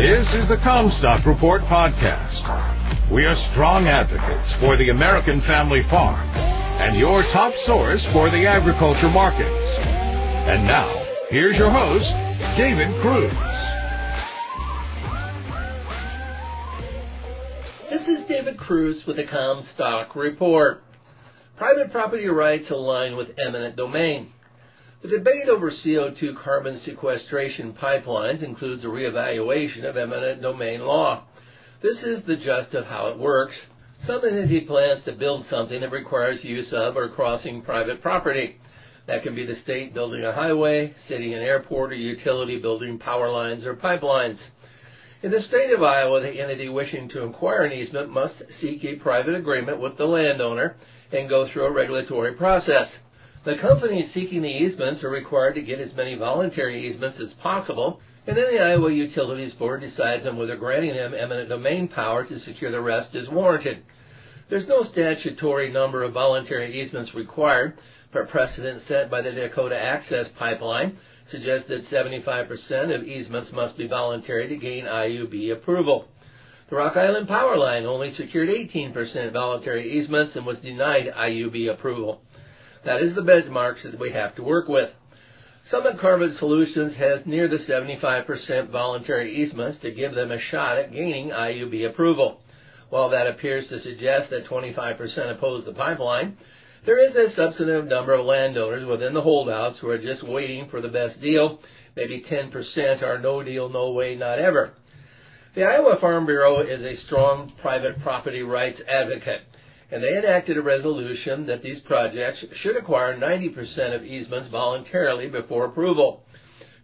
This is the Commstock Report podcast. We are strong advocates for the American family farm and your top source for the agriculture markets. And now, here's your host, David Kruse. This is David Kruse with the Commstock Report. Private property rights align with eminent domain. The debate over CO2 carbon sequestration pipelines includes a reevaluation of eminent domain law. This is the gist of how it works. Some entity plans to build something that requires use of or crossing private property. That can be the state building a highway, city and airport, or utility building power lines or pipelines. In the state of Iowa, the entity wishing to acquire an easement must seek a private agreement with the landowner and go through a regulatory process. The companies seeking the easements are required to get as many voluntary easements as possible, and then the Iowa Utilities Board decides on whether granting them eminent domain power to secure the rest is warranted. There's no statutory number of voluntary easements required, but precedent set by the Dakota Access Pipeline suggests that 75% of easements must be voluntary to gain IUB approval. The Rock Island Power Line only secured 18% voluntary easements and was denied IUB approval. That is the benchmarks that we have to work with. Summit Carbon Solutions has near the 75% voluntary easements to give them a shot at gaining IUB approval. While that appears to suggest that 25% oppose the pipeline, there is a substantive number of landowners within the holdouts who are just waiting for the best deal. Maybe 10% are no deal, no way, not ever. The Iowa Farm Bureau is a strong private property rights advocate and they enacted a resolution that these projects should acquire 90% of easements voluntarily before approval.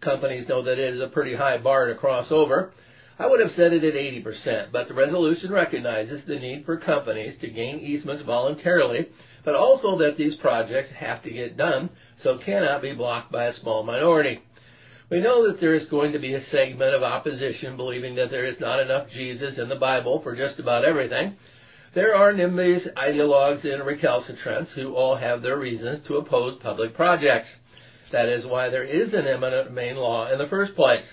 Companies know that it is a pretty high bar to cross over. I would have set it at 80%, but the resolution recognizes the need for companies to gain easements voluntarily, but also that these projects have to get done, so cannot be blocked by a small minority. We know that there is going to be a segment of opposition believing that there is not enough Jesus in the Bible for just about everything, there are NIMBYs, ideologues, and recalcitrants who all have their reasons to oppose public projects. That is why there is an eminent domain law in the first place.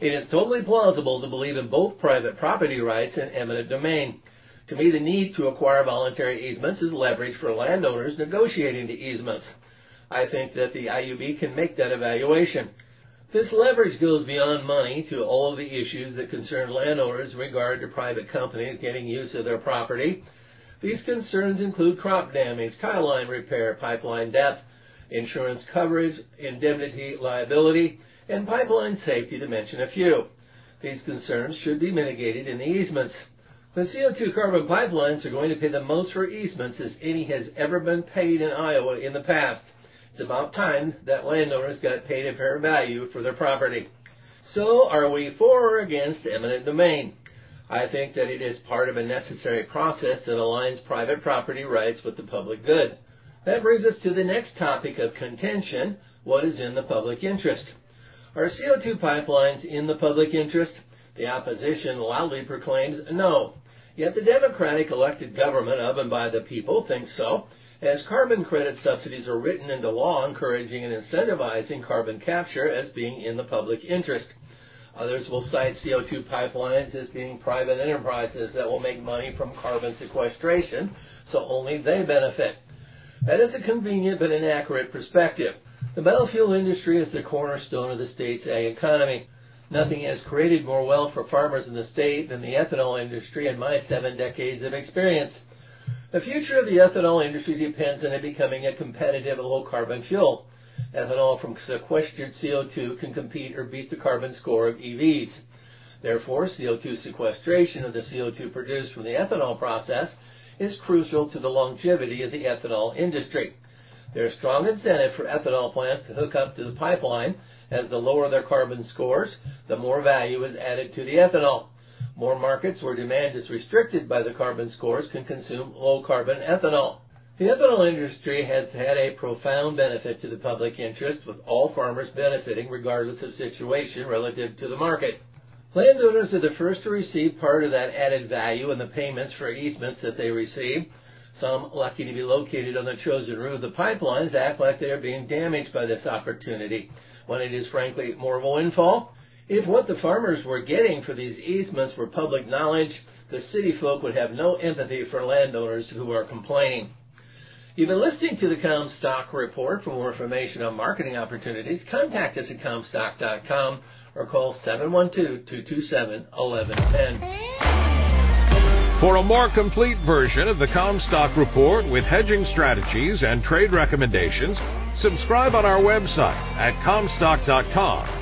It is totally plausible to believe in both private property rights and eminent domain. To me, the need to acquire voluntary easements is leverage for landowners negotiating the easements. I think that the IUB can make that evaluation. This leverage goes beyond money to all of the issues that concern landowners in regard to private companies getting use of their property. These concerns include crop damage, tile line repair, pipeline depth, insurance coverage, indemnity liability, and pipeline safety to mention a few. These concerns should be mitigated in the easements. The CO2 carbon pipelines are going to pay the most for easements as any has ever been paid in Iowa in the past. It's about time that landowners got paid a fair value for their property. So, are we for or against eminent domain? I think that it is part of a necessary process that aligns private property rights with the public good. That brings us to the next topic of contention what is in the public interest? Are CO2 pipelines in the public interest? The opposition loudly proclaims no. Yet the Democratic elected government of and by the people thinks so, as carbon credit subsidies are written into law encouraging and incentivizing carbon capture as being in the public interest. Others will cite CO2 pipelines as being private enterprises that will make money from carbon sequestration, so only they benefit. That is a convenient but inaccurate perspective. The biofuel industry is the cornerstone of the state's ag economy. Nothing has created more wealth for farmers in the state than the ethanol industry in my seven decades of experience. The future of the ethanol industry depends on it becoming a competitive low carbon fuel. Ethanol from sequestered CO2 can compete or beat the carbon score of EVs. Therefore, CO2 sequestration of the CO2 produced from the ethanol process is crucial to the longevity of the ethanol industry. There is strong incentive for ethanol plants to hook up to the pipeline as the lower their carbon scores, the more value is added to the ethanol. More markets where demand is restricted by the carbon scores can consume low carbon ethanol. The ethanol industry has had a profound benefit to the public interest, with all farmers benefiting regardless of situation relative to the market. Landowners are the first to receive part of that added value in the payments for easements that they receive. Some lucky to be located on the chosen route of the pipelines act like they are being damaged by this opportunity, when it is frankly more of a windfall If what the farmers were getting for these easements were public knowledge, the city folk would have no empathy for landowners who are complaining. You've been listening to the Commstock Report. For more information on marketing opportunities, contact us at Commstock.com or call 712-227-1110. For a more complete version of the Commstock Report with hedging strategies and trade recommendations, subscribe on our website at Commstock.com